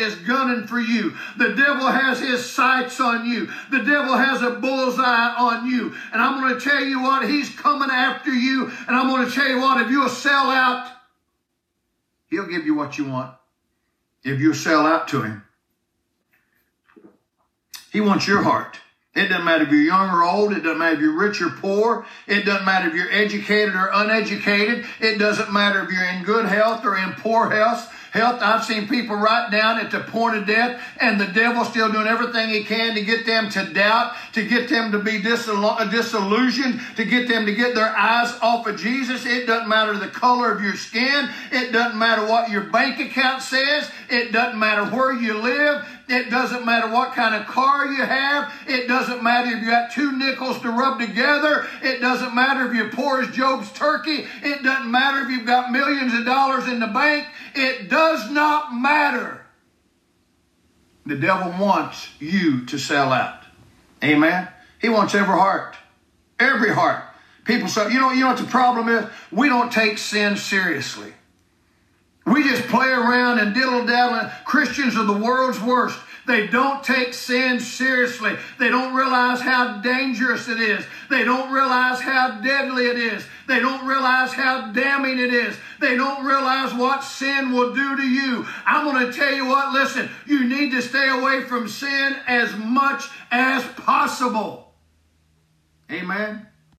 is gunning for you. The devil has his sights on you. The devil has a bullseye on you. And I'm going to tell you what, he's coming after you. And I'm going to tell you what, if you'll sell out, he'll give you what you want. If you sell out to him, he wants your heart. It doesn't matter if you're young or old. It doesn't matter if you're rich or poor. It doesn't matter if you're educated or uneducated. It doesn't matter if you're in good health or in poor health. Health, I've seen people right down at the point of death, and the devil's still doing everything he can to get them to doubt, to get them to be uh, disillusioned, to get them to get their eyes off of Jesus. It doesn't matter the color of your skin. It doesn't matter what your bank account says. It doesn't matter where you live. It doesn't matter what kind of car you have. It doesn't matter if you got two nickels to rub together. It doesn't matter if you're poor as Job's turkey. It doesn't matter if you've got millions of dollars in the bank. It does not matter. The devil wants you to sell out. Amen. He wants every heart. Every heart. People say, you know, you know what the problem is? We don't take sin seriously. We just play around and diddle daddle. Christians are the world's worst. They don't take sin seriously. They don't realize how dangerous it is. They don't realize how deadly it is. They don't realize how damning it is. They don't realize what sin will do to you. I'm going to tell you what, listen, you need to stay away from sin as much as possible. Amen.